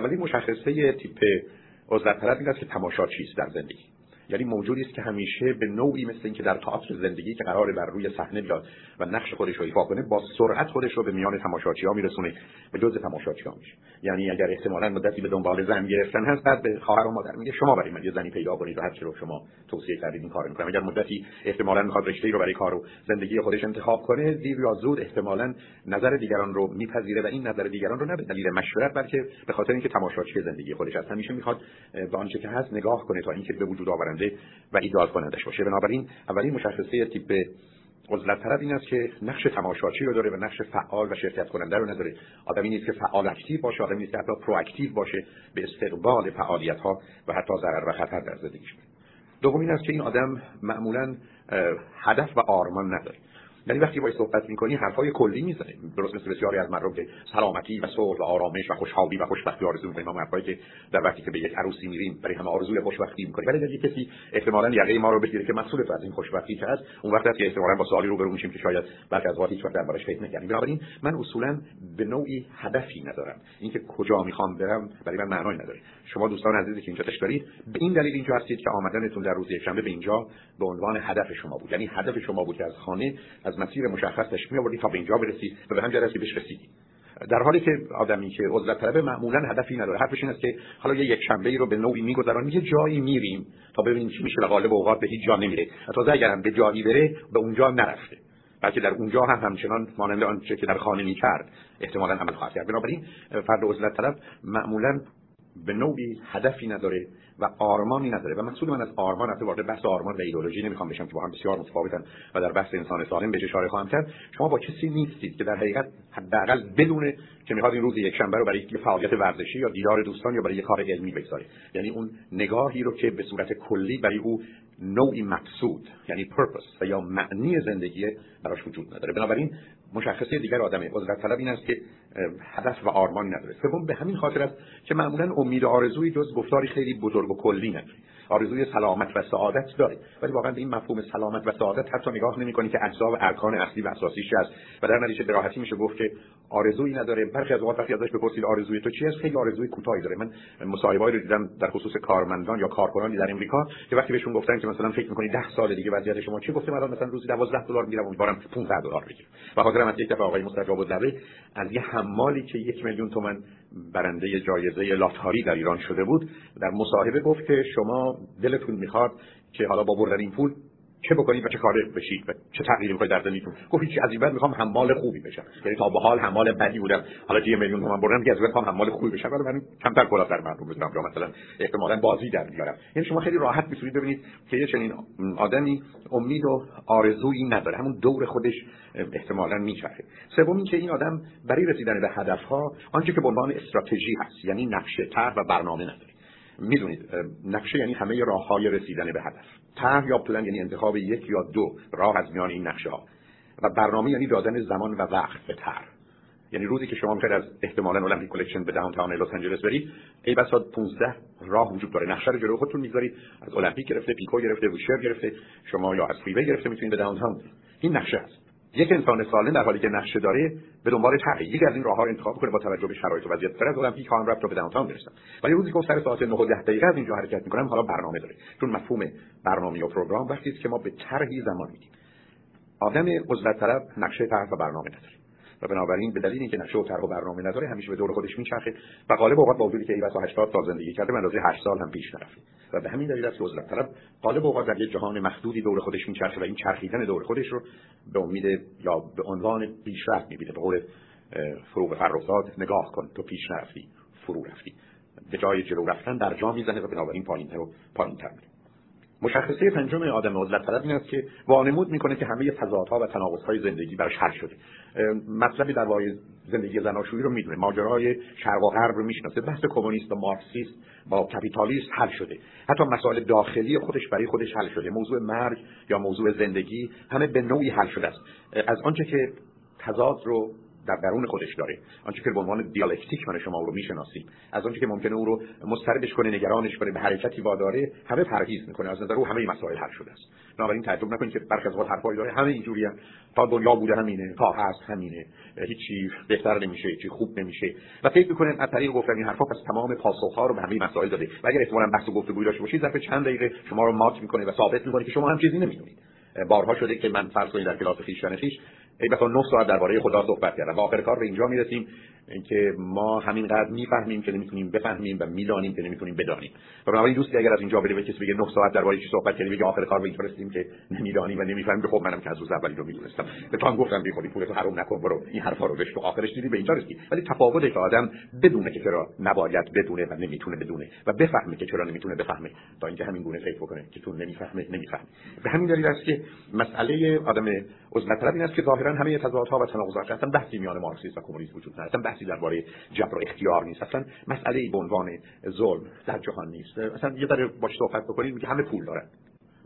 اولین مشخصه تیپ عزلت طلب این است که تماشاچی است در زندگی. یعنی موجودی است که همیشه به نوعی مثل اینکه در تئاتر زندگی که قرار بر روی صحنه بیاد و نقش خودش رو ایفا کنه با سرعت خودش رو به میان تماشاچی ها میرسونه به جزء تماشاچی میشه. یعنی اگر احتمالاً مدتی به دنبال زن گرفتن هست بعد به خواهر و مادر میگه شما برای من یه زنی پیدا کنید و هر رو شما توصیه کردید این کارو می‌کنم. اگر مدتی احتمالاً می‌خواد رشته رو برای کار و زندگی خودش انتخاب کنه دیر یا زود احتمالاً نظر دیگران رو میپذیره و این نظر دیگران رو نه به دلیل مشورت بلکه به خاطر اینکه تماشاچی زندگی خودش هست همیشه می‌خواد به آنچه که هست نگاه کنه تا اینکه به وجود آورنده و ایجاد کنندش باشه. بنابراین اولین مشخصه تیپ عزلت طلب این است که نقش تماشاچی رو داره و نقش فعال و شرکت کننده رو نداره. آدمی نیست که فعال active باشه آدمی نیست که حتی proactive باشه به استقبال فعالیت ها و حتی ضرر و خطر در زندگیش. دوم این است که این آدم معمولا هدف و آرمان نداره. یعنی وقتی باید صحبت می‌کنی حرفای کلی می‌زنه درست مثل بسیاری از مردم که سلامتی و صلح و آرامش و خوشحالی و خوشبختی آرزو می‌کنیم. ما حرفایی که در وقتی که به یک عروسی میریم برای همه آرزوی خوشبختی می‌کنیم. ولی اگر کسی احتمالاً یقه ما رو بگیره که مسئول از این خوشبختی که هست اون وقت که احتمالاً با سوالی روبرو میشیم که شاید بعضی از وقت هیچ وقت دربارش فکر نکردیم. بنابراین من اصولا به نوعی هدفی ندارم. اینکه کجا می‌خوام برم برای من معنی نداره. شما دوستان عزیزی که اینجا دارید به این دلیل اینجا هستید که آمدنتون در روز یکشنبه به اینجا به عنوان هدف شما بود. یعنی هدف شما بود که از خانه از مسیر مشخص تشمی آوردی تا به اینجا برسی و به همجا رسی بهش رسیدی. در حالی که آدمی که عزلت طلب معمولا هدفی نداره. حرفش این است که حالا یه یک شنبه ای رو به نوعی میگذران یه جایی میریم تا ببینیم چی میشه و غالب اوقات به هیچ جا نمیره. تازه اگرم به جایی بره به اونجا نرفته. بلکه در اونجا هم همچنان مانند آنچه که در خانه می‌کرد احتمالا عمل خواهد کرد. بنابراین فرد عزلت طلب معمولا به نوعی هدفی نداره و آرمانی نداره. و مسئول من از آرمان البته وارد بحث آرمان و ایدئولوژی نمی‌خوام بشم که با هم بسیار متفاوتن و در بحث انسان سالم بهش اشاره خواهم کرد. شما با کسی نیستید که در حقیقت حداقل بدونه که می‌خواد این روز یک شنبه رو برای یک فعالیت ورزشی یا دیدار دوستان یا برای یک کار علمی بگذاره. یعنی اون نگاهی رو که به صورت کلی برای او نوعی مقصود یعنی پرپس و یا معنی زندگی براش وجود نداره. بنابراین مشخصه دیگر آدم عزلت طلب این است که هدف و آرمانی نداره. سوم به همین خاطر است که معمولا امید و آرزوی جز گفتاری خیلی بزرگ و کلی نداره. آرزوی سلامت و سعادت داره. ولی واقعا به این مفهوم سلامت و سعادت حتی نگاه نمی‌کنی که اجزا و ارکان اصلی و اساسیش است و در نتیجه به راحتی میشه گفت که آرزویی نداره. برخی از اوقات وقتی ازش بپرسید آرزوی تو چی است خیلی آرزوی کوتاهی داره. من مصاحبه‌ای رو دیدم در خصوص کارمندان یا کارکنانی در امریکا که وقتی بهشون گفتن که مثلا فکر می‌کنی 10 سال دیگه وضعیت شما چی گفتم الان مثلا روزی 12 دلار می‌گیرم امیدوارم 15 دلار بگیرم. و خاطر من یک دفعه آقای مستجاب الدعوه از یه حمالی که یک میلیون تومن برنده جایزه لاتاری در ایران شده بود. در مصاحبه گفت که شما دلتون می‌خواد که حالا با بردن این پول چه بکنید و چه کار بشید و چه تغییری می‌خواید در زندگیتون؟ گفت هیچ از این بعد می‌خوام حمال خوبی بشم. یعنی تا به حال حمال بدی بودم. حالا یه میلیون تومان بردم که از بعد حمال خوبی بشم. ولی من کمتر کلا در مردم بزنم. یا مثلا احتمالاً بازی در بیارم یعنی شما خیلی راحت می‌تونید ببینید که یه چنین آدمی امید و آرزویی نداره. همون دور خودش احتمالاً میچرخه. سوم که این آدم برای رسیدن به هدفها آنچه که به عنوان استراتژی هست. یعنی نقشه طرح و برنامه نداره. می‌دونید نقشه یعنی همه راه های رسیدن به هدف. طرح یا پلن یعنی انتخاب یک یا دو راه از میان این نقشه ها و برنامه یعنی دادن زمان و وقت به طرح. یعنی روزی که شما می‌خواید از احتمالاً Olympic Collection به downtown لس آنجلس برید ای بسا 15 راه وجود داره. نقشه رو جلو خودتون می‌ذارید از المپیک گرفته پیکو گرفته ویشر گرفته شما یا از فریوی گرفته می‌تونید به داون تاون این نقشه است یک انسان سالم در حالی که نقشه داره به دنبال یک از این راهها رو انتخاب کنه با توجه به شرایط و وضعیت. فرض المپیک خواهم رفت تا به داونتاون برسم ولی روزی که سر ساعت 9 10 دقیقه از اینجا حرکت می‌کنم حالا برنامه داره. چون مفهوم برنامه و پروگرام وقتی که ما به طرحی زمان میدیم. آدم عزلت طلب نقشه طرح و برنامه نداره. و بنابراین به دلیل اینکه نقشه و طرح و برنامه نداره همیشه به دور خودش میچرخه و غالب اوقات با وجودی که ای 80 سال زندگی کرده من 8 سال هم پیش نرفته. و به همین دلیل است که عزلت طلب غالب اوقات در یک جهان محدودی دور خودش میچرخه و این چرخیدن دور خودش رو به امید یا به عنوان پیشرفت می‌بینه. به قول فروغ فرخزاد نگاه کن تو پیش نرفتی فرو رفتی. به جای جلو رفتن در جا می‌زنه و بنابراین پایینتر و پایینتر میره. مشخصه پنجم آدم عزلت طلب این است که وانمود می‌کنه که همه تضادها و تناقضهای زندگی براش حل شده. مطلبی در واقع زندگی زناشویی رو می‌دونه. ماجرای شرق و غرب رو می‌شناسه. بحث کمونیست و مارکسیست با کپیتالیست حل شده. حتی مسائل داخلی خودش برای خودش حل شده. موضوع مرگ یا موضوع زندگی همه به نوعی حل شده است. از آنچه که تضاد رو در درون خودش داره. آنچه که به عنوان دیالکتیک من شما رو می‌شناسیم. از آنچه که ممکنه او رو مضطربش کنه نگرانش کنه به حرکتی واداره همه پرهیز می‌کنه. از نظر او همه مسائل حل شده است. بنابراین تعجب نکنید که برخی از حرفایی داره. همه اینجوریه تا دنیا بوده همینه تا هست همینه. هیچی بهتر نمیشه هیچی خوب نمیشه. و فکر می‌کنه از طریق گفتن این حرفا پس تمام پاسخها رو به همه مسائل داده. و اگر احتمالاً بحث و گفتگو داشته باشید ظرف چند دقیقه شما رو مات می‌کنه و ثابت می‌کنه که شما هم چیزی نمی‌دونید. بارها شده که من فرض کنید در کلاس خیشتن خیش ای بسا 9 ساعت درباره خدا صحبت کردم. و آخر کار به اینجا می‌رسیم که ما همینقدر می‌فهمیم که نمی‌تونیم بفهمیم و می‌دانیم که نمی‌تونیم بدانیم. و بنابراین دوستی اگر از اینجا بره به کسی بگه 9 ساعت درباره چی صحبت کردیم بگه آخر کار به اینجا رسیدیم که نمی‌دانیم و نمی‌فهمیم خب منم که از روز اولی رو می‌دونستم. به تو هم گفتم بی خودی پولتو حرام نکن برو این حرفا رو بشو آخرش دیدی به اینجا رسیدی. ولی تفاوت که آدم بدونه که چرا نباید بدونه و نمی‌تونه بدونه و بفهمه که چرا نمی‌تونه بفهمه تا اینکه همین گونه فکر بکنه که تو نمی‌فهمه نمی‌فهمه. به همین دلیل است که مسئله آدم عزلت طلب این است که ظاهرا همه تضادها و تناقضات اصلا بحثی میان مارکسیسم و کمونیسم وجود نداره. اصلا بحثی درباره جبر و اختیار نیست. اصلا مسئله به عنوان ظلم در جهان نیست. اصلا یه ذره باش صحبت بکنید میگه همه پول دارن.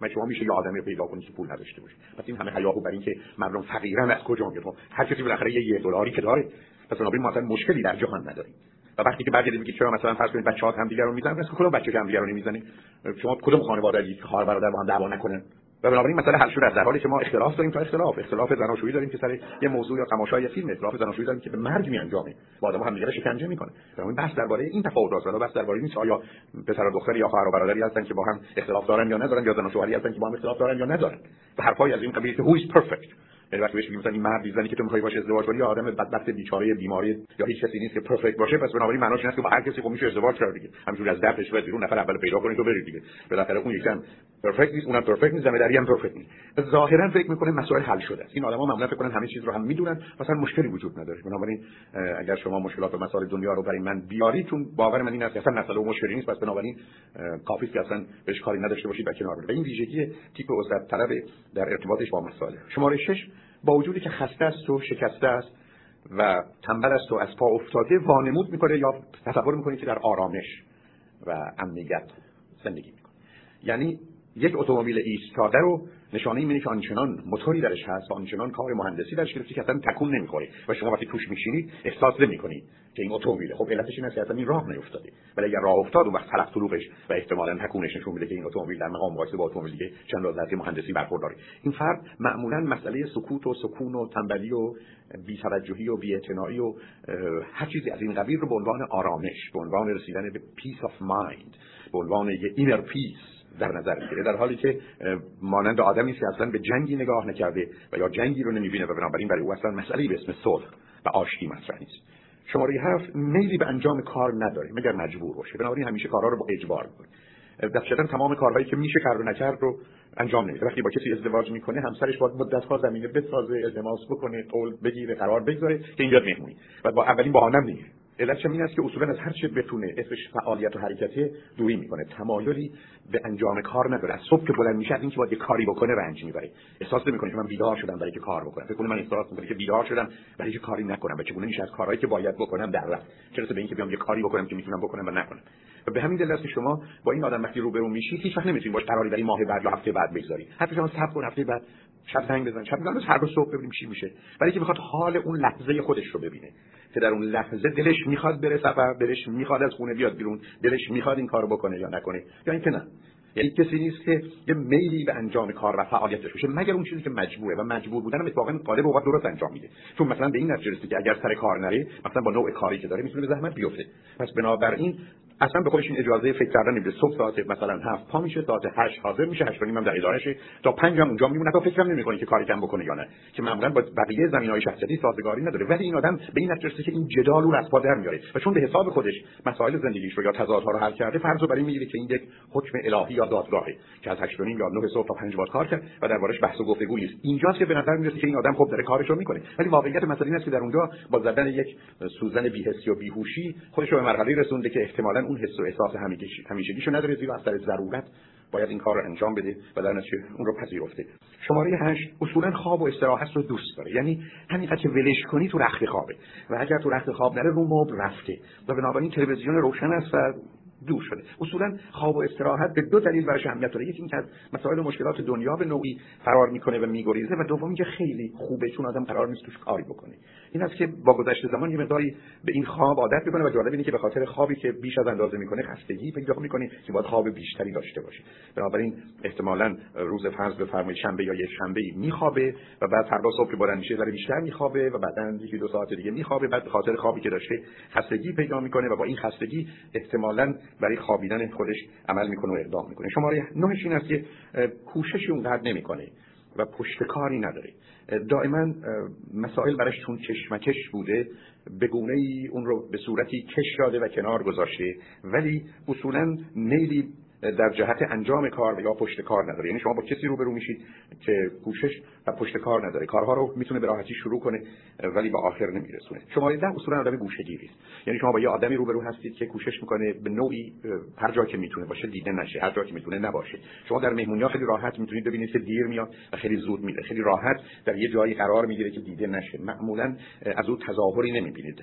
من شما میشه یه آدمی پیدا کنید که پول نداشته باشه. پس این همه حیاهو بر اینکه مردم فقیرن از کجا میاد؟ هر کسی بالاخره یه دلاری که داره. پس بنابراین ما اصلا مشکلی در جهان نداریم. و وقتی که بعد میگه چرا مثلا فرض کنید بچه‌ها هم دیگر رو می‌زنن؟ پس کدوم بچه هم دیگر رو نمی‌زنه شما کدوم خانواده که خواهر برادر با هم دعوا نکنن؟ و بنابراین مسئله حل شده در حالی که ما اختلاف داریم تا اختلاف. اختلاف زناشویی داریم که سر یه موضوع یا تماشای فیلم اختلاف زناشویی داریم که به مرگ میانجامه با آدم‌ها هم دیگه شکنجه می‌کنه بنابراین بحث درباره این تفاوت است بحث درباره نیست آیا پسر و دختر یا خواهر و برادری هستن که با هم اختلاف دارن یا ندارن یا زن هستن که با هم اختلاف دارن یا ندارن. و حرفای از این قبیل که who is perfect. یعنی وقتی بهش میگیم مثلا این مرد زنی که تو می‌خوای باشه ازدواج کنی آدم بدبخت بیچاره بیماری یا هیچ کسی نیست که پرفکت باشه پس بنابراین معناش اینه که با هر کسی خب میشه ازدواج کرد دیگه. همینجوری از درش و بیرون نفر اول پیدا کنید تو برید دیگه. بالاخره اون یکم پرفکت نیست اونم پرفکت نیست زمیداری هم پرفکت نیست. ظاهرا فکر می‌کنه مسائل حل شده است. این آدما معمولا فکر کنن همه چیز رو هم می‌دونن مثلا مشکلی وجود نداره. بنابراین اگر شما مشکلات و مسائل دنیا رو برای من بیاری چون باور من این است اصلا مسئله و مشکلی نیست پس بنابراین کافی که اصلا بهش کاری نداشته باشید و کنار و این ویژگی تیپ عزت طلب در ارتباطش با مسائل. شماره 6 با وجودی که خسته است و شکسته است و تنبل است و از پا افتاده وانمود می‌کنه یا تصور می‌کنه که در آرامش و امنیت زندگی می‌کنه. یعنی یک اتومبیل ایستاده رو نشانه اینه که آنچنان موتوری درش هست و آنچنان کار مهندسی درش گرفته که اصلا تکون نمی‌خوره و شما وقتی توش میشینید احساس نمی‌کنید که این اتومبیل. خب علتش این است که اصلا این راه نیفتاده. ولی اگر راه افتاد اون وقت تلق تلوقش و احتمالاً تکونش نشون میده که این اتومبیل در مقام مقایسه با اتومبیلی که چند راز مهندسی برخورداره این فرد معمولا مسئله سکوت و سکون و تنبلی و بی‌توجهی و بی‌اعتنایی و هر چیزی از این قبیل رو به عنوان آرامش به عنوان رسیدن به peace of mind به عنوان یه inner peace در نظر می‌گیره در حالی که مانند آدمی که اصلا به جنگی نگاه نکرده و یا جنگی رو نمی‌بینه و بنابراین برای او اصلا مسئله به اسم صلح و آشتی مطرح نیست. شماره هفت میلی به انجام کار نداره مگر مجبور باشه. بنابراین همیشه کارها رو با اجبار می‌کنه. دفعتا تمام کارهایی که میشه کرد و نکرد رو انجام نمیده. وقتی با کسی ازدواج می‌کنه همسرش باید مدت‌ها زمینه بسازه التماس بکنه قول بگیره قرار بگذاره که این بیاد مهمونی. و با اولین بهانه نمی‌گیره. علتش این است که اصولا از هر چه بتونه اسمش فعالیت و حرکته دوری می‌کنه تمایلی به انجام کار نداره. از صبح که بلند میشه اینکه باید یه کاری بکنه رنج می‌بره. احساس نمی‌کنه که من بیدار شدم برای که کار بکنم. فکر کنم من احساس می‌کنم که بیدار شدم برای که کاری نکنم و چگونه میشه از کارهایی که باید بکنم در رفت. چرا به اینکه بیام یه کاری بکنم که می‌تونم بکنم و نکنم. و به همین دلیل است که شما با این آدم وقتی روبرو میشید هیچ وقت نمی‌تونید باش قراری برای ماه بعد یا هفته بعد بگذارید حتی شما صبر کن هفته بعد شب زنگ بزن شب میگم هر روز صبح ببینیم چی میشه. برای که می‌خواد حال اون لحظه خودش رو ببینه. که در اون لحظه دلش می‌خواد بره سفر دلش می‌خواد از خونه بیاد بیرون دلش می‌خواد این کارو بکنه یا نکنه. یا اینکه نه. یعنی کسی نیست که یه میلی به انجام کار و فعالیت داشته باشه. مگر اون چیزی که مجبوره و مجبور بودن هم اتفاقا غالب اوقات درست انجام میده. چون مثلا به این نتیجه که اگر سر کار نره مثلا با نوع کاری که داره می‌تونه به زحمت بیفته. پس بنابراین اصلا به خودش این اجازه فکر کردن نمیده صبح ساعت مثلا هفت پا میشه ساعت هشت حاضر میشه هشت نیم هم در ادارهشه تا پنج هم اونجا میمونه. تا فکر نمی‌کنه که کاری کم بکنه یا نه. که معمولا با بقیه زمینهای شخصیتی سازگاری نداره. ولی این آدم به این نتیجه که این جدال رو از پا در میاره. و چون به حساب خودش مسائل زندگیش رو یا تضادها رو حل کرده فرض رو برای می‌گیره که این یک حکم الهی یا دادگاهه که از هشت نیم یا نه صبح تا پنج باید کار کرد و دربارش بحث و گفتگویی است اینجاست که به نظر می‌رسه که این آدم خوب داره کارش رو می‌کنه. ولی واقعیت مسئله این است که در اونجا با زدن یک سوزن بی‌حسی و بیهوشی خودش رو به مرحله رسونده که احتمالاً اون حس و احساس همیشگیشو نداره زیرا از در ضرورت باید این کار رو انجام بده و در نتیجه اون رو پذیرفته. شماره هشت اصولا خواب و استراحت رو دوست داره. یعنی همینقدر که ولش کنی تو رخت خوابه. و اگر تو رخت خواب نره رو مبل رفته. و بنابراین تلویزیون روشن است و دور شده. اصولا خواب و استراحت به دو دلیل برای اهمیت داره. یکی اینکه از مسائل و مشکلات دنیا به نوعی فرار می‌کنه و میگریزه و دوم اینکه خیلی خوبه چون آدم قرار نیست توش کاری بکنه. این است که با گذشت زمان یه مقداری به این خواب عادت می‌کنه و جالب اینه که به خاطر خوابی که بیش از اندازه می‌کنه خستگی پیدا می‌کنه که باید خواب بیشتری داشته باشه. بنابراین احتمالا روز فرض بفرمایید شنبه یا یک شنبه میخوابه و بعد فردا صبح که بلند میشه بیشتر میخوابه و بعدا یکی دو ساعت دیگه میخوابه. بعد به خاطر خوابی که داشته خستگی پیدا می‌کنه و با این خستگی احتمالا برای خوابیدن خودش عمل می‌کنه و اقدام می‌کنه. شماره نهش این است که کوششی اونقدر نمی‌کنه. و پشتکاری نداره. دائما مسائل برش چون چشمکش بوده به گونه ای اون رو به صورتی کش داده و کنار گذاشته. ولی اصولا نیلی در جهت انجام کار یا پشت کار نداره. یعنی شما با کسی روبرو میشید که کوشش و پشت کار نداره. کارها رو می‌تونه به راحتی شروع کنه ولی به آخر نمیرسونه. شما ده اصولا آدم گوشه‌گیری است. یعنی شما با یه آدمی روبرو هستید که کوشش می‌کنه به نوعی هر جا که می‌تونه باشه دیده نشه. هر جا که می‌تونه نباشه. شما در مهمونی خیلی راحت می‌تونید ببینید که دیر میاد و خیلی زود میره. خیلی راحت در یه جایی قرار می‌گیره که دیده نشه. معمولا از اون تظاهری نمی‌بینید.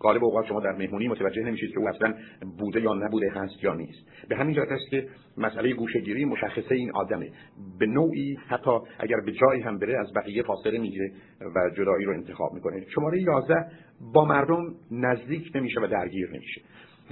غالب اوقات شما در مهمونی متوجه نمیشید که او اصلا بوده یا نبوده هست یا نیست. به همین جهت است که مسئله گوشهگیری مشخصه این آدمه. به نوعی حتی اگر به جایی هم بره از بقیه فاصله می‌گیره و جدایی رو انتخاب می‌کنه. شماره 11 با مردم نزدیک نمیشه و درگیر نمیشه.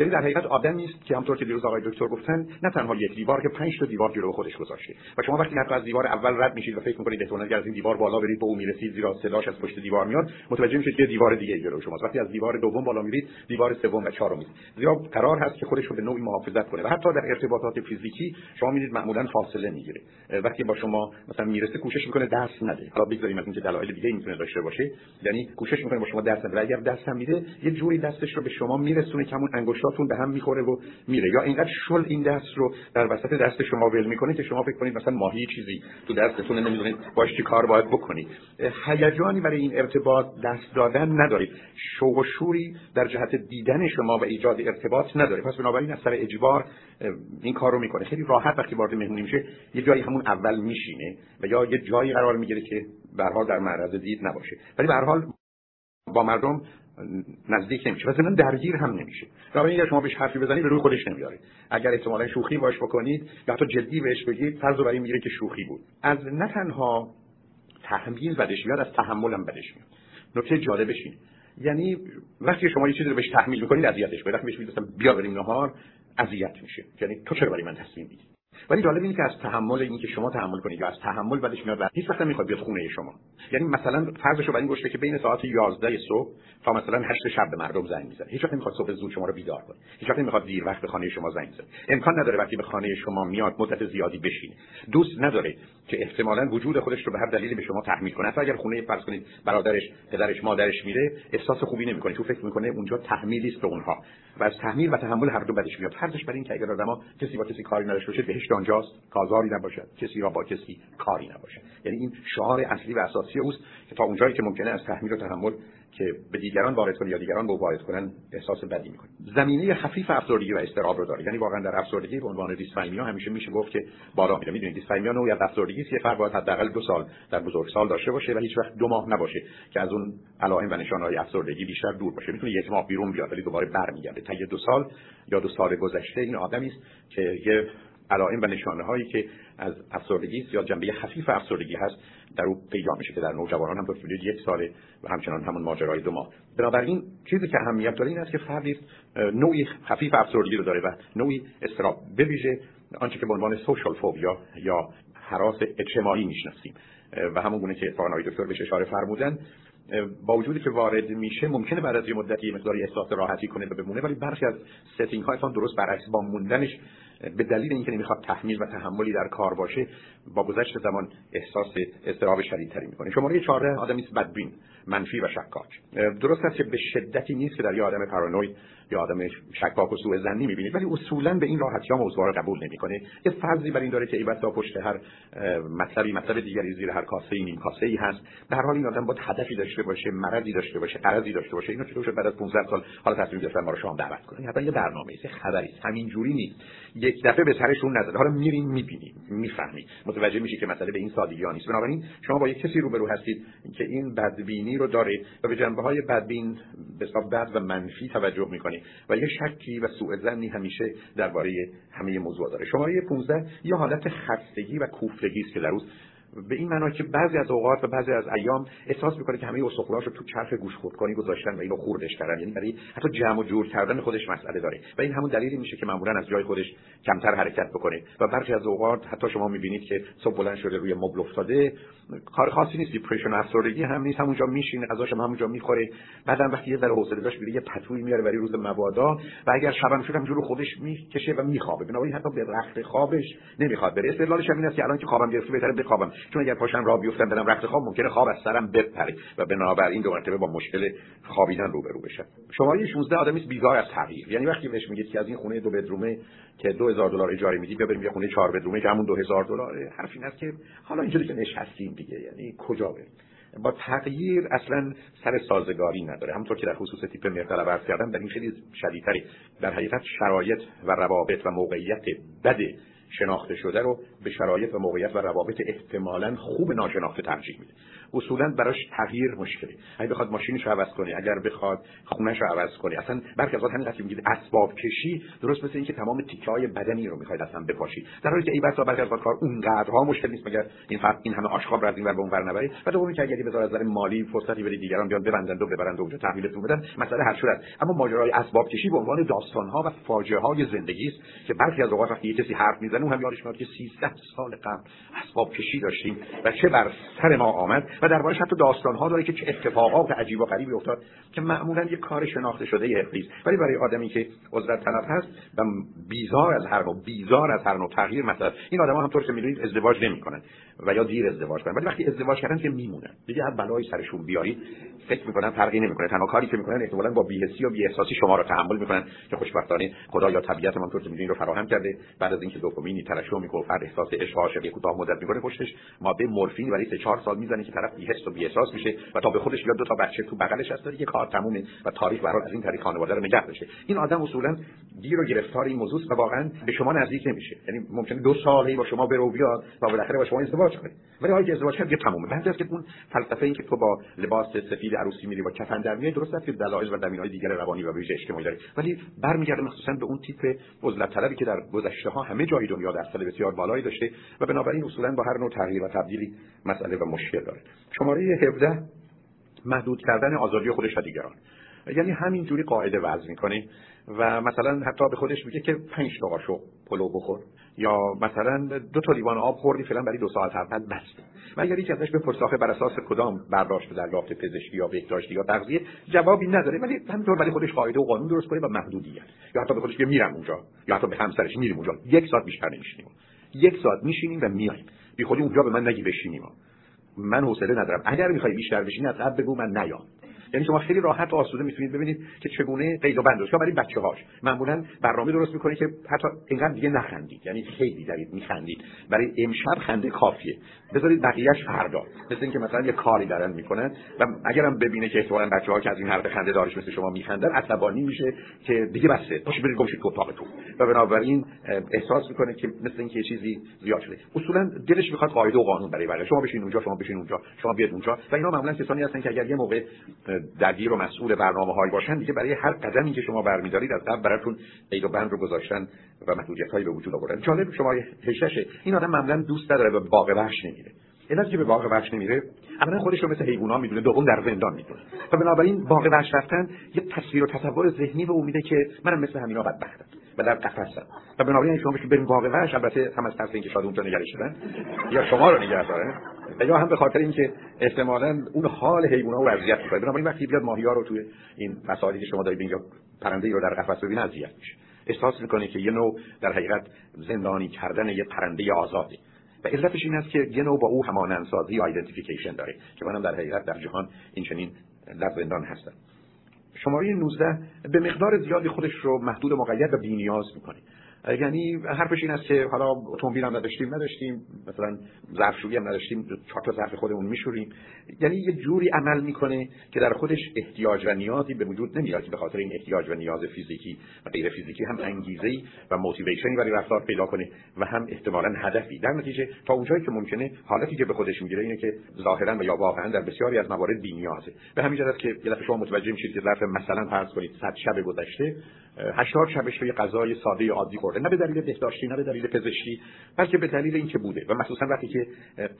یعنی در حقیقت آدمی است که همطور که دیروز آقای دکتر گفتن نه تنها یک دیوار که پنج تا دیوار جلو خودش گذاشته. و شما وقتی از دیوار اول رد میشید و فکر می‌کنید احتمالاً اگر از این دیوار بالا برید به او می‌رسید زیرا صداش از پشت دیوار میاد متوجه میشید که دیوار دیگه جلو شماست. وقتی از دیوار دوم بالا میرید دیوار سوم و چهارم زیرا قرار هست که خودش رو به نوعی محافظت کنه. و حتی در ارتباطات فیزیکی شما می‌دید معمولا فاصله می‌گیره. وقتی با شما مثلا می‌رسه کوشش می‌کنه دست نده. حالا بگذاریم از اینکه دلایل دیگه می‌تونه داشته باشه. یعنی کوشش می‌کنه با شما دست نده. اگر دست هم میده یه جوری دستش رو به شما میرسونه که همون انگشتاتون به هم می‌خوره و میره. یا اینقدر شل این دست رو در وسط دست شما ول می‌کنه که شما فکر کنید مثلا ماهی چیزی تو دستتون نمی‌دونید باش چی کار باید بکنید هیجانی برای این ارتباط دست دادن ندارید. شوق و شوری در جهت دیدن شما و ایجاد ارتباط نداره پس بنابراین از سر اجبار این کار رو می‌کنه. خیلی راحت وقتی وارد مهمونی میشه یه جایی همون اول میشینه و یا یه جایی قرار می‌گیره که به در معرض دید نباشه. ولی به حال با مردم نزدیک نمیشه. و درگیر هم نمیشه. بنابراین اگر شما بهش حرفی بزنید به روی خودش نمیاره. اگر احتمالا شوخی باش بکنید یا حتی جدی بهش بگید فرض رو برای می‌گیره که شوخی بود. از نه تنها تحمیل بدش میاد از تحمل هم بدش میاد. نکته جالبش اینه. یعنی وقتی شما یه چیزی رو بهش تحمیل می‌کنید اذیتش وقتی بهش میگید بیا بریم نهار اذیت میشه. یعنی تو چرا برای من تصمیم می‌گیری؟ ولی جالب اینه که از تحمل اینکه شما تحمل کنید یا از تحمل بعدش میاد و هیچ وقت نمی‌خواد بیاد خونه شما. یعنی مثلا فرضش رو بر این گوشه که بین ساعت 11 صبح تا مثلا 8 شب به مردم زنگ می‌زنه. هیچ وقت نمی‌خواد صبح زود شما رو بیدار کنه. هیچ وقت نمی‌خواد دیر وقت به خانه شما زنگ بزنه. امکان نداره وقتی به خانه شما میاد مدت زیادی بشینه. دوست نداره که احتمالا وجود خودش رو به هر دلیلی به شما تحمیل کنه. اگر خونه فرض کنید برادرش پدرش مادرش میره احساس خوبی نمی‌کنه. تو فکر می‌کنه اونجا تحمیلی است به اونها. و از تحمیل و تحمل هر دو بدش میاد. فرضش بر این که اگر آدما کسی با کسی کاری نداشته باشه بهشت آنجاست کازاری نباشد کسی را با کسی کاری نباشد. یعنی این شعار اصلی و اساسی اوست که تا اونجایی که ممکنه از تحمیل و تحمل که به دیگران وارد کنه یا دیگران به وارد کنن احساس بدی می‌کنه زمینه خفیف افسردگی و استراب رو داره یعنی واقعا در افسردگی به عنوان دیسفایمیا همیشه میشه گفت که بالا میره. می‌دونید دیسفایمیا نوعی از افسردگی است که فرد باید حداقل دو سال در بزرگسال داشته باشه و هیچ وقت دو ماه نباشه که از اون علائم و نشانهای افسردگی بیشتر دور باشه. می‌تونه یک ماه بیرون بیاد ولی دوباره برمیگرده. تا دو سال یا دو سال گذشته این آدمی است که یه علائم و نشانه هایی که از افسردگی یا جنبه خفیف افسردگی هست در او پیدا میشه که در نوجوانان هم تا یک ساله و همچنان همون ماجرای دو ماه. بنابراین چیزی که اهمیت داره این است که فردی نوعی خفیف افسردگی رو داره و نوعی اضطراب بویژه آنچه که به عنوان social phobia یا هراس اجتماعی می‌شناسیم. و همون گونه که اتفاقا دکتر بهش اشاره فرمودن با وجودی که وارد میشه ممکنه بعد از یه مدتی مقداری احساس راحتی کنه و بمونه ولی برخی از setting های درست برعکس با موندنش به دلیل اینکه نمی‌خواد تحمیل و تحملی در کار باشه با گذشت زمان احساس اضطراب شدیدتری می‌کنه. شماره 14 آدمی است بدبین منفی و شکاک. درست است که به شدتی نیست که در یه آدم پارانوید یا آدم شکاک و سوء زنی می‌بینید ولی اصولا به این راحتی ها موضوع رو قبول نمی‌کنه. یه فرضی بر این داره که ایبت تا پشت هر مطلبی مطلب دیگری زیر هر کاسه ای نیم کاسه ای هست در حال این آدم باید هدفی داشته باشه مرضی داشته باشه قرضی داشته باشه. اینو چطور شد بعد از 15 سال حالا تصمیم گرفتن ما رو شام دعوت کنه حتما یه برنامه‌ای خبری همین جوری نیست. یک دفعه به سرشون نزده. حالا میرین می‌بینیم می‌فهمید متوجه میشی که مسئله به این سادگی ها نیست. بنابراین شما با یک کسی روبرو هستید که این بدبینی رو داره و به جنبه های بدبین به بد و منفی توجه می‌کنه. و یه شکی و سوء زنی همیشه درباره همه موضوع داره. شماره 15 یه حالت خستگی و کوفتگی است که در به این معنا که بعضی از اوقات و بعضی از ایام احساس می‌کنه که همه استخوانش رو تو چرخ گوش خودکنی گذاشتن و اینو خوردش کردن. یعنی برای حتی جمع و جور کردن خودش مسئله داره. و این همون دلیلی میشه که معمولا از جای خودش کمتر حرکت بکنه. و برخی از اوقات حتی شما می‌بینید که صبح بلند شده روی مبل افتاده کار خاصی نیست. دیپرشن افسردگی هم نیست. همونجا میشینه غذاش هم همونجا می‌خوره. بعدم وقتی یه ذره حوصله داشت میره یه پتوی میاره برای روز مبادا. و اگر شبم شد جلو خودش می‌کشه و میخوابه. بنابراین حتی به رخت خوابش نمی‌خواد بره. استدلالش این است که الان که خوابم گرفته بهتره بخوابم. چون اگر پاشم را بیفتم برم رخت خواب ممکنه خواب از سرم بپره و بنابراین دو مرتبه با مشکل خوابیدن روبرو بشم. شماره 16 آدمی بیزار از تغییر. یعنی وقتی بهش میگید که از این خونه دو بدرومه که 2000 دلار اجاره میدی بیا بریم یه خونه 4 بدرومه که همون 2000 دلاره. حرف این است که حالا اینجوری که نشستیم دیگه. یعنی کجا بریم؟ با تغییر اصلا سر سازگاری نداره. همونطور که در خصوص تیپ مرتلب عرض کردم در این خیلی شدیدتری. در حقیقت شرایط و روابط و موقعیت بد شناخته شده رو به شرایط و موقعیت و روابط احتمالا خوب ناشناخته ترجیح میده. اصولا براش تغییر مشکلی. اگه بخواد ماشینش رو عوض کنه اگر بخواد خونش رو عوض کنه. اصلا برخی از همین که میگید اسباب کشی درست مثل اینکه تمام تیکه های بدنی رو می‌خواید اصلا بپاشی در حالی که ای بسا برخی از کار اونقدرها مشکل نیست. مگر این فرق این همه آشغال رو از این ور به اون ور نبری و دومی که اگه بذار از نظر مالی فرصتی بدید دیگران بیان ببندند و ببرند و اونجا تحویلتون بدن مسئله حل شده اما ماجرای اسباب کشی به عنوان داستان ها و فاجعه های زندگی است که برخی از اوقات وقتی کسی حرف می‌زنه اون هم یادش میاد که 13 سال قبل اسباب کشی داشتیم و چه بر سر ما آمد. و دربارش حتی داستان ها داره که چه اتفاقات عجیب و غریبی افتاد که معمولا یه کار شناخته شده افلیس ولی برای آدمی که عذرت طلب هست و بیزار از هر بیزار از هر نوع تغییر مثلا این آدما همطور که می‌دونید ازدواج نمی‌کنن و یا دیر ازدواج کنن. ولی وقتی ازدواج کردن که میمونن. دیگه هر بلایی سرشون بیارید فکر می‌کنن فرقی نمی‌کنه. تنها کاری که می‌کنن احتمالاً با بی‌حسی و بی‌احساسی شما رو تحمل می‌کنن که خوشبختانه خدا یا طبیعت من طور که رو فراهم کرده. بعد از اینکه دوپامینی ترشح می‌کنه فرد احساس عشق عاشقی کوتاه مدت می‌کنه پشتش ماده مورفین برای 3 4 سال می‌زنه که طرف بی‌حس و بی‌احساس میشه و تا به خودش بیاد دو تا بچه تو بغلش هست دیگه کار تمومه و تاریخ برای از این طریق خانواده رو نگه داشته این آدم اصولا گیر و گرفتار این موضوع و واقعا به شما نزدیک نمیشه. یعنی ممکنه دو سال با شما بره و بیاد و بالاخره با شما ازدواج کنه. ولی حالی که ازدواج کرد تمومه. بعد از که اون فلسفه این که تو با لباس سفید عروسی میری با کفن در میای درست که دلایل و دمینهای دیگر روانی و ویژه اجتماعی داره ولی برمیگرده مخصوصا به اون تیپ عزلت طلبی که در گذشته ها همه جای دنیا در سال بسیار بالایی داشته و بنابراین اصولا با هر نوع تغییر و تبدیلی مسئله و مشکل داره. شماره 17 محدود کردن آزادی خودش و دیگران. یعنی همین جوری قاعده وضع می‌کنه و مثلا حتی به خودش میگه که پنج تا قاشق پلو بخور. یا مثلا دو تا لیوان آب خوردی فعلا برای دو ساعت بعد بس. و اگر یکی ازش به آخه بر اساس کدام برداشت دریافت پزشکی یا بهداشتی یا تغذیه؟ جوابی نداره. ولی همینطور برای خودش قاعده و قانون درست کنه و محدودیت. یا حتی به خودش میرم اونجا. یا حتی به همسرش میریم اونجا. یک ساعت بیشتر نمیشینیم. یک ساعت میشینیم و میایم. بی خودی اونجا به من نگی بشینیم. من حوصله ندارم. اگر می‌خوای بیشتر بشینی از قبل بگو من نیام. یعنی شما خیلی راحت و آسوده می‌تونید ببینید که چگونه قید و بند برای بچه هاش معمولا برنامه درست می‌کنه که حتی اینقدر دیگه نخندید. یعنی خیلی دارید میخندید. برای امشب خنده کافیه. بذارید بقیهش فردا مثل اینکه مثلا یه کاری دارن می‌کنن و اگرم ببینه که احتمالاً بچه‌ها که از این حرف خنده دارش مثل شما میخندن عصبانی میشه که دیگه بسه. باشه برید گمشید تو اتاقتون و بنابراین احساس می‌کنه که مثل اینکه یه چیزی زیاد شده. اصولا دلش می‌خواد قاعده و قانون برای برای شما بشین اونجا شما بشین اونجا شما بیاد اونجا. و اینا معمولا کسانی هستن که اگر یه موقع درگیر و مسئول برنامه های باشن دیگه برای هر قدمی که شما برمیدارید از قبل براتون قید و بند رو گذاشتن و محدودیت هایی به وجود آوردن. جالب شما هششه این آدم معمولا دوست نداره به باغ وحش نمیره. علت که به باغ وحش نمیره اولا خودش رو مثل حیونا می‌دونه دوم در زندان می‌دونه. و بنابراین باغ وحش رفتن یه تصویر و تصور ذهنی به امیده که منم مثل همینا بدبختم و در قفسم. و بنابراین شما که بریم باغ وحش البته هم از ترس اینکه شاید اونجا نگرش شدن یا شما رو نگه دارن یا هم به خاطر اینکه احتمالاً اون حال حیونا رو اذیت می‌کنه. بنابراین وقتی بیاد ماهیار رو توی این مسائلی که شما دارید اینجا پرنده ای رو در قفس ببینه اذیت میشه. احساس می‌کنه که یه نوع در حقیقت زندانی کردن یه پرنده آزادی. و علتش این است که یه نوع با او همانندسازی یا ایدنتیفیکیشن داره که منم در حقیقت در جهان این چنین در زندان هستم. شماره 19 به مقدار زیادی خودش رو محدود و مقید و بی‌نیاز می‌کنه. یعنی حرفش این است که حالا اتومبیل هم نداشتیم نداشتیم. مثلا ظرفشویی هم نداشتیم چهار تا ظرف خودمون میشوریم. یعنی یه جوری عمل می‌کنه که در خودش احتیاج و نیازی به وجود نمیاد که به خاطر این احتیاج و نیاز فیزیکی و غیر فیزیکی هم انگیزه و موتیویشنی برای رفتار پیدا کنه و هم احتمالا هدفی. در نتیجه تا اونجایی که ممکنه حالتی که به خودش می‌گیره اینه که ظاهرا و یا واقعا در بسیاری از موارد بی‌نیازه. به همین جهت که یه دفعه شما متوجه میشید که ظرف مثلا فرض کنید 100 شب گذشته 80 شبش رو یه غذای ساده عادی خورده. نه به دلیل بهداشتی نه به دلیل پزشکی بلکه به دلیل اینکه بوده. و مخصوصا وقتی که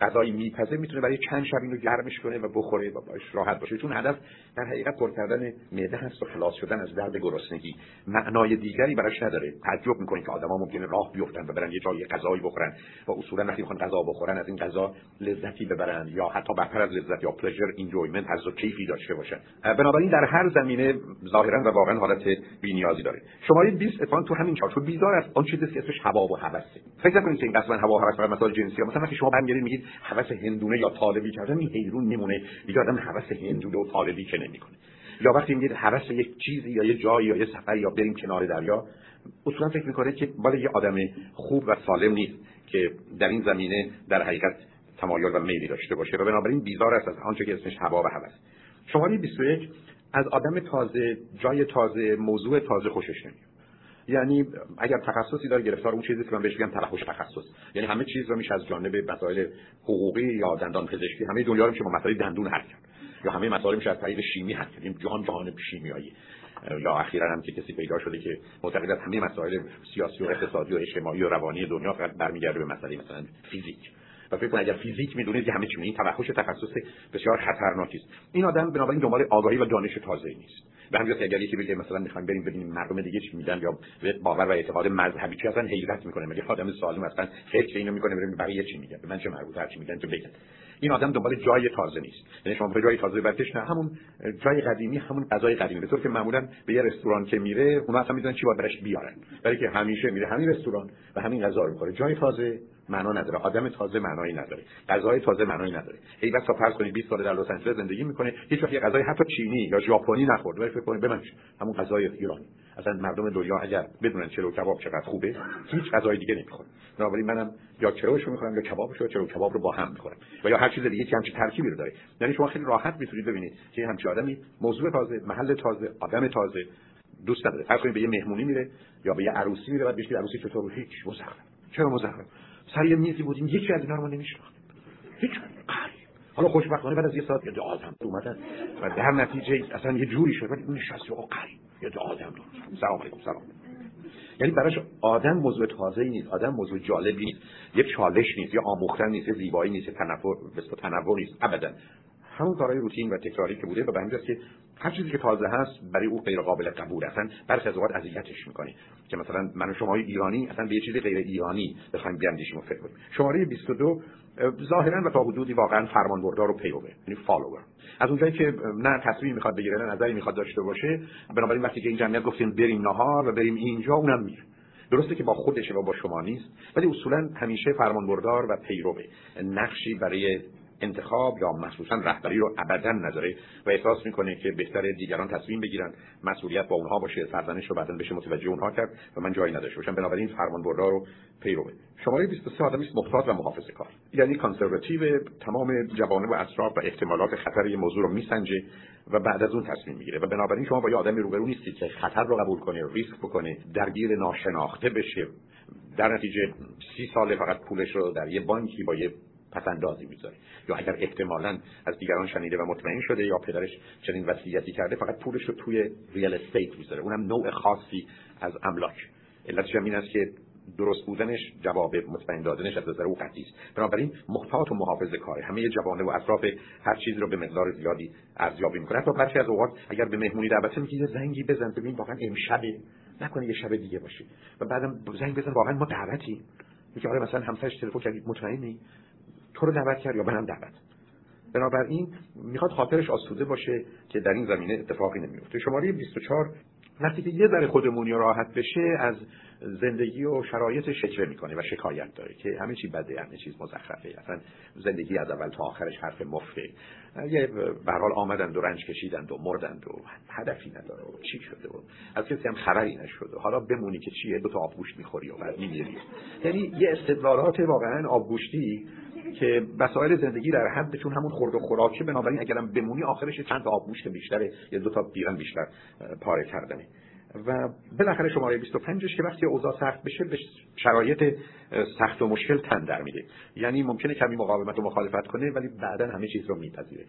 غذایی میپزه می‌تونه برای چند شب اینو گرمش کنه و بخوره و باش راحت باشه. چون هدف در حقیقت پر کردن معده هست و خلاص شدن از درد گرسنگی. معنای دیگری براش نداره. تعجب می‌کنید که آدما ممکنه راه بیفتن و برن یه جای غذایی بخورن و اصولا وقتی می‌خوان غذا بخورن از این غذا لذتی ببرن یا حتی بهتر از لذت یا پلژر اینجویمنت از کیفی داشته باشن. بنابراین در هر زمینه ظاهرا و واقعا حالت بی‌نیازی داره. شماره 20 اتفاقا تو همین چارچوب بیزار است آن چیزی که اسمش هوا و هوسه. فکر نکنید که این قسمت هوا و هوس فقط مسائل جنسی مثلا وقتی شما برمیگردید میگید هوس هندونه یا طالبی کردن این حیرون میمونه دیگه آدم هوس هندونه و طالبی که نمی‌کنه. یا وقتی میگید هوس یک چیزی یا یه جایی یا یه سفر یا بریم کنار دریا اصولا فکر می‌کنه که بالا یه آدم خوب و سالم نیست که در این زمینه در حقیقت تمایل و میلی داشته باشه. و بنابراین بیزار است از آنچه که اسمش هوا و هوس. شماره 21 از آدم تازه جای تازه موضوع تازه خوشش نمیاد. یعنی اگر تخصصی داره گرفتار اون چیزی که من بهش میگم توحش تخصص. یعنی همه چیز رو میشه از جانب مسائل حقوقی یا دندان پزشکی همه دنیا رو میشه با مسائل دندون حل کرد. یا همه مسائل میشه از طریق شیمی حل کرد. جهان جهان شیمیایی. یا اخیرا هم که کسی پیدا شده که معتقد است همه مسائل سیاسی و اقتصادی و اجتماعی و روانی دنیا فقط برمیگرده به مسئله مثلا فیزیک. و فکر کنید اگر فیزیک می‌دونید همه چی این توحش تخصص بسیار خطرناکی است. این آدم بنابراین دنبال آگاهی و دانش تازه نیست. به همین که اگر یکی بگه مثلا می‌خوایم بریم ببینیم مردم دیگه چی میگن یا باور و اعتقاد مذهبی چی اصلا حیرت می‌کنه. میگه آدم سالم اصلا فکر اینو می‌کنه بریم بقیه چی میگن؟ به من چه مربوطه هر چی میگن تو بگن. این آدم دنبال جای تازه نیست. یعنی شما به جای تازه برکش نه همون جای قدیمی همون غذای قدیمی. به طور که معمولا به یه رستوران که میره اون اصلا می‌دونن چی باید برش بیارن. برای که همیشه میره همین رستوران و همین غذا رو می‌خوره. جای تازه معنا نداره. آدم تازه معنایی نداره. غذای تازه معنایی نداره. ای بس فرض کنید 20 سال در لس آنجلس زندگی می‌کنه هیچ وقت یه غذای حتی چینی یا ژاپنی نخورد. ولی فکر کنه بمنش همون غذای ایرانی. اصلا مردم دنیا اگر بدونن چلو کباب چقدر خوبه هیچ غذای دیگه نمی‌خورن. بنابراین منم یا چلوش می‌خورم یا کبابش رو چلو کباب رو با هم می‌خورم. و یا هر چیز دیگه که همچین ترکیبی رو داره. یعنی شما خیلی راحت می‌تونید ببینید که همچین آدمی موضوع تازه محل تازه آدم تازه دوست نداره. فرض کنید به یه مهمونی میره یا به یه عروسی میره بعد بهش عروسی چطور؟ هیچ مزخرف. چرا مزخرف؟ سر یه میزی بودیم یکی از اینا رو ما نمیشناختیم. هیچ حالا خوشبختانه بعد از یه ساعت یه آدم اومدن و در نتیجه اصلا یه جوری شد ولی اون نشست و قریب یه آدم درست سلام علیکم سلام. یعنی براش آدم موضوع تازه نیست آدم موضوع جالبی نیست. یه چالش نیست یا آموختن نیست یه زیبایی نیست یه مثل تنوع نیست ابدا. همون کارهای روتین و تکراری که بوده و به که هر چیزی که تازه هست برای او غیر قابل قبول اصلا برخی از اوقات اذیتش می‌کنه. که مثلا من و شما ایرانی اصلا به یه چیز غیر ایرانی بخوایم بیاندیشیم و فکر کنیم. شماره 22 ظاهرا و تا حدودی واقعا فرمانبردار و پیروه یعنی فالوور از اونجایی که نه تصمیم می‌خواد بگیره نه نظری می‌خواد داشته باشه بنابراین وقتی که این جمعیت گفتیم بریم نهار و بریم اینجا اونم میره. درسته که با خودشه و با شما نیست ولی اصولا همیشه فرمانبردار و پیروه. نقشی برای انتخاب یا مخصوصا رهبری رو ابدا نداره و احساس می‌کنه که بهتر دیگران تصمیم بگیرن مسئولیت با اونها باشه سرزنش رو بعدا بشه متوجه اونها کرد و من جایی نداشته باشم. بنابراین فرمانبردار رو پیروه شماره 23 آدمی است محتاط و محافظه کار. یعنی کانسرواتیو تمام جوانب و اطراف و احتمالات خطر یه موضوع رو میسنجه و بعد از اون تصمیم می‌گیره. و بنابراین شما با یه آدمی روبرو نیستید که خطر رو قبول کنه ریسک بکنه درگیر ناشناخته بشه. در نتیجه سی سال فقط پولش رو در یه بانکی با یه پسندازی می‌ذاره یا اگر احتمالا از دیگران شنیده و مطمئن شده یا پدرش چنین وصیتی کرده فقط پولش رو توی ریال استیت می‌ذاره. اونم نوع خاصی از املاک. علتش هم این است که درست بودنش جواب مطمئن دادنش از نظر او قطعی است. بنابراین محتاط و محافظه کاره همه جوانه و اطراف هر چیز رو به مقدار زیادی ارزیابی می‌کنه. حتی برخی از اوقات اگر به مهمونی دعوت میگه زنگی بزن ببین واقعا امشبه نکنه یه شب دیگه باشه. و بعدم زنگ بزن واقعا ما دعوتی میگه آره مثلا همسرش تلفن کردید مطمئنی؟ تو رو دعوت کرد یا منم دعوت. بنابراین می‌خواد خاطرش آسوده باشه که در این زمینه اتفاقی نمیفته. شماره 24 وقتی که یه ذره خودمونی راحت بشه از زندگی و شرایط شکوه می‌کنه و شکایت داره که همه چی بده همه چیز مزخرفه. اصلا زندگی از اول تا آخرش حرف مفته. یه به حال آمدند و رنج کشیدند و مردند و هدفی نداره و چی شده و از کسی هم خبری نشده. حالا بمونی که چیه؟ دو تا آبگوشت می‌خوری و بعد میمیری. یعنی یه استدلالات واقعا آبگوشتی که وسایل زندگی در حد چون همون خورد و خوراکه بنابراین اگرم بمونی آخرش چند تا آبگوشت بیشتره یا دو تا بیرن بیشتر پاره کردنه. و بالاخره شماره 25 که وقتی اوضاع سخت بشه به شرایط سخت و مشکل تن در میده. یعنی ممکنه کمی مقاومت و مخالفت کنه ولی بعدا همه چیز رو میپذیره.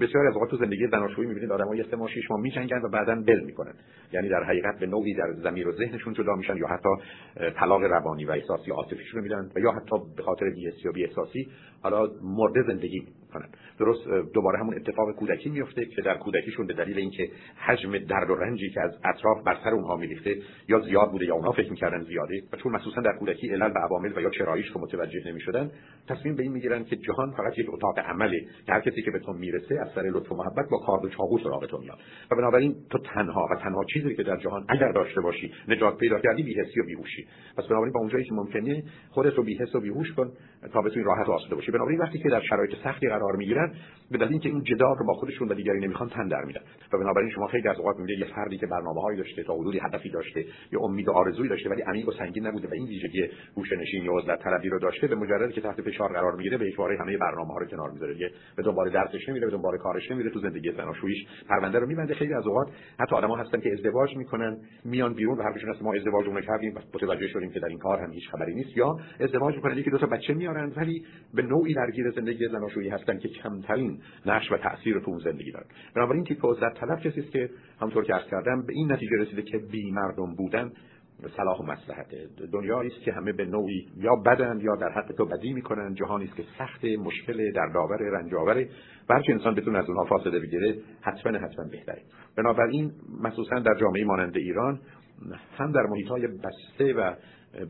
بسیار از اوقات تو زندگی زناشویی می‌بینید آدمای سه ماه شش ماه میجنگن و بعدا بل می‌کنن. یعنی در حقیقت به نوعی در زمیر و ذهنشون جدا میشن یا حتی طلاق روانی و احساسی عاطفیشون رو میدن و یا حتی به خاطر بی‌حسی و بی‌احساسی حالا مرده زندگی می‌کنن. درست دوباره همون اتفاق کودکی میفته که در کودکیشون به دلیل اینکه حجم درد و رنجی که از اطراف بر سر اونها میریخته یا زیاد بوده یا اونها فکر می‌کردن زیاده و چون مخصوصا در کودکی علل به عوامل و یا چراییش رو متوجه نمی‌شدن تصمیم به این می‌گیرن که جهان فقط یک اتاق عمله که هر کسی که به تو می‌رسه از سر لطف و محبت با کارد و چاقو سراغ تو میاد. و بنابراین تو تنها و تنها چیزی که در جهان اگر داشته باشی نجات پیدا کردی بی‌حسی و بیهوشی. پس بنابراین با اونجایی که ممکنه خودت رو بی‌حس و بیهوش کن تا بتونی راحت و آسوده باشی. بنابراین وقتی که در شرایط سختی قرار می‌گیرن به دلیل اینکه این جدال رو با خودشون و دیگری نمی‌خوان تن در میدن. و بنابراین شما خیلی از اوقات می‌بینید یه فردی که برنامه‌هایی داشته تا حدودی هدفی داشته یا امید و آرزویی داشته ولی عمیق و سنگین نبوده و این ویژگی گوشه‌نشینی یا عزلت طلبی رو داشته به مجردی که تحت فشار قرار می‌گیره به یکباره همه برنامه‌ها رو کنار می‌ذاره. دیگه به دنبال درسش نمیره به دنبال کارش نمیره تو زندگی زناشوییش پرونده رو میبنده. خیلی از اوقات حتی آدم‌ها هستن که ازدواج می‌کنن میان بیرون و حرفشون هست ما ازدواج رو کردیم متوجه شدیم که در این کار هم هیچ خبری نیست. یا ازدواج می‌کنن یکی دو تا بچه میارن ولی به نوعی درگیر زندگی زناشویی هستن که کمترین نقش و تاثیر تو اون زندگی دارن. بنابراین تیپ عزلت طلب کسی است که همونطور که عرض کردم به این نتیجه رسیده که بی مردم بودن صلاح و مصلحته دنیایی است که همه به نوعی یا بدن یا در حق تو بدی می‌کنن جهانی است که سخت مشکل در داور رنجاور و انسان بتونه از اونها فاصله بگیره حتما حتما بهتره. بنابراین مخصوصا در جامعه مانند ایران هم در محیط های بسته و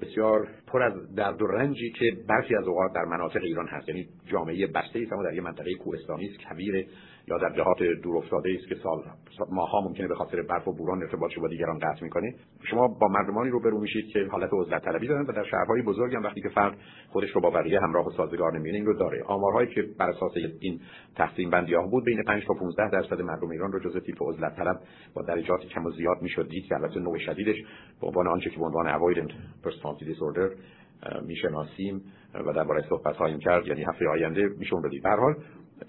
بسیار پر از درد و رنجی که برخی از اوقات در مناطق ایران هست. یعنی جامعه بسته ای در یه منطقه کوهستانی است کبیر یا در جهات دور افتاده است که سال ماها ممکنه به خاطر برف و بوران ارتباطش با دیگران قطع می‌کنه. شما با مردمانی رو برو میشید که حالت عزلت طلبی دارن و در شهرهای بزرگ هم وقتی که فرد خودش رو با بقیه همراه و سازگار نمی‌بینه این رو داره. آمارهایی که بر اساس این تقسیم بندی ها بود بین 5 تا 15 درصد مردم ایران رو جزء تیپ عزلت طلب با درجات کم و زیاد می‌شد. دید که البته نوع شدیدش به عنوان آنچه که به عنوان avoidant personality disorder می‌شناسیم و درباره صحبت خواهیم کرد یعنی هفته آینده میشه اون بدید به هر حال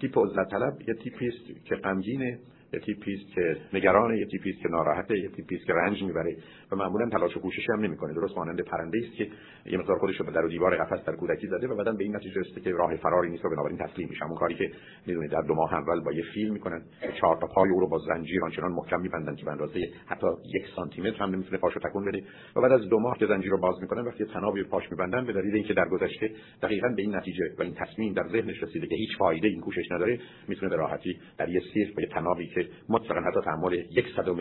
تیپ عزلت طلب یه تیپی است که غمگینه. یه تیپی است که نگرانه یه تیپی است که ناراحته یه تیپی است که رنج می‌بره و معمولا تلاش و کوشش هم نمی‌کنه. درست مانند پرنده است که یه مقدار خودش رو به در و دیوار قفس در کودکی زده و بعدا به این نتیجه رسیده که راه فراری نیست و بنابراین تسلیم میشه. اون کاری که می‌دونید در دو ماه اول با یه فیل می‌کنن. چهار تا پای او رو با زنجیر آنچنان محکم میبندن که به اندازه حتی یک سانتی متر هم نمی‌تونه پاشو تکون بده. و بعد از دو ماه که زنجیر رو باز می‌کنن وقتی تنابی پاش میبندن به دلیل اینکه در گذشته دقیقا به این نتیجه و این تصمیم در ذهنش رسیده که هیچ فایده این کوشش نداره می‌تونه به راحتی در یه سیر با یه تنابی که مطلقا حتی تحمل یک صدم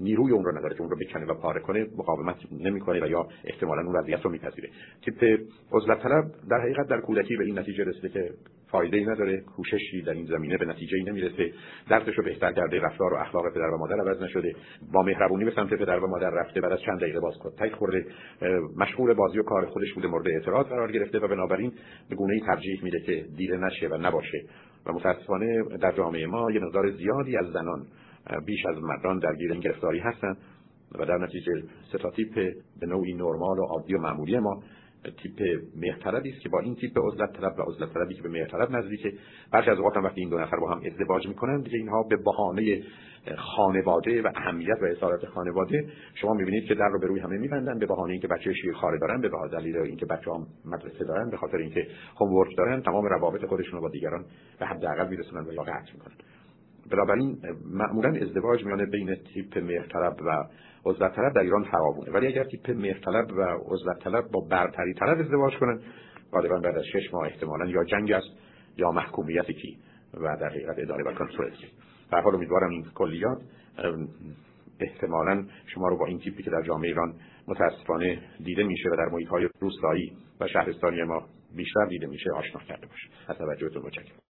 نیروی اون رو نداره که اون رو بکنه و پاره کنه مقاومت نمی‌کنه و یا احتمالا اون وضعیت رو میپذیره تیپ عزلت طلب در حقیقت در کودکی به این نتیجه رسیده که فایده ای نداره کوششی در این زمینه به نتیجه ای نمی‌رسه درسش رو بهتر کرده رفتار و اخلاق پدر و مادر عوض نشده با مهربونی به سمت پدر و مادر رفته بعد از چند دقیقه باز تک خورده مشغول بازی و کار خودش بوده مورد اعتراض قرار گرفته و بنابراین به گونه ای ترجیح میده که دیده نشه و نباشه و متاسفانه در جامعه ما یه مقدار زیادی از زنان بیش از مردان درگیر این گرفتاری هستند و در نتیجه ستا تیپ به نوعی نرمال و عادی و معمولی ما تیپ مهرطلبی است که با این تیپ عزلت طلب و عزلت طلبی که به مهرطلب نزدیکه. برخی از اوقات وقتی این دو نفر با هم ازدواج می‌کنن دیگه اینها به بهانه خانواده و اهمیت و اصالت خانواده شما می‌بینید که در رو به روی همه میبندن به بهانه اینکه بچه خاره دارن به بهانه دلیل اینکه بچه ها مدرسه دارن به خاطر اینکه هوم دارن تمام روابط خودشون رو با دیگران به حداقل میرسونن و یا قطع می‌کنن. بنابراین معمولا ازدواج میانه بین تیپ مهرطلب و عزلت طلب در ایران فراوونه. ولی اگر تیپ مهرطلب و عزلت طلب با برتری طلب ازدواج کنن غالبا بعد از شش ماه احتمالا یا جنگ است یا محکومیتی کی و در حقیقت اداره و کنترل در حال امیدوارم این کلیات احتمالا شما رو با این تیپی که در جامعه ایران متاسفانه دیده میشه و در محیط های روستایی و شهرستانی ما بیشتر دیده میشه آشنا کرده باشه. از توجهتون متشکرم.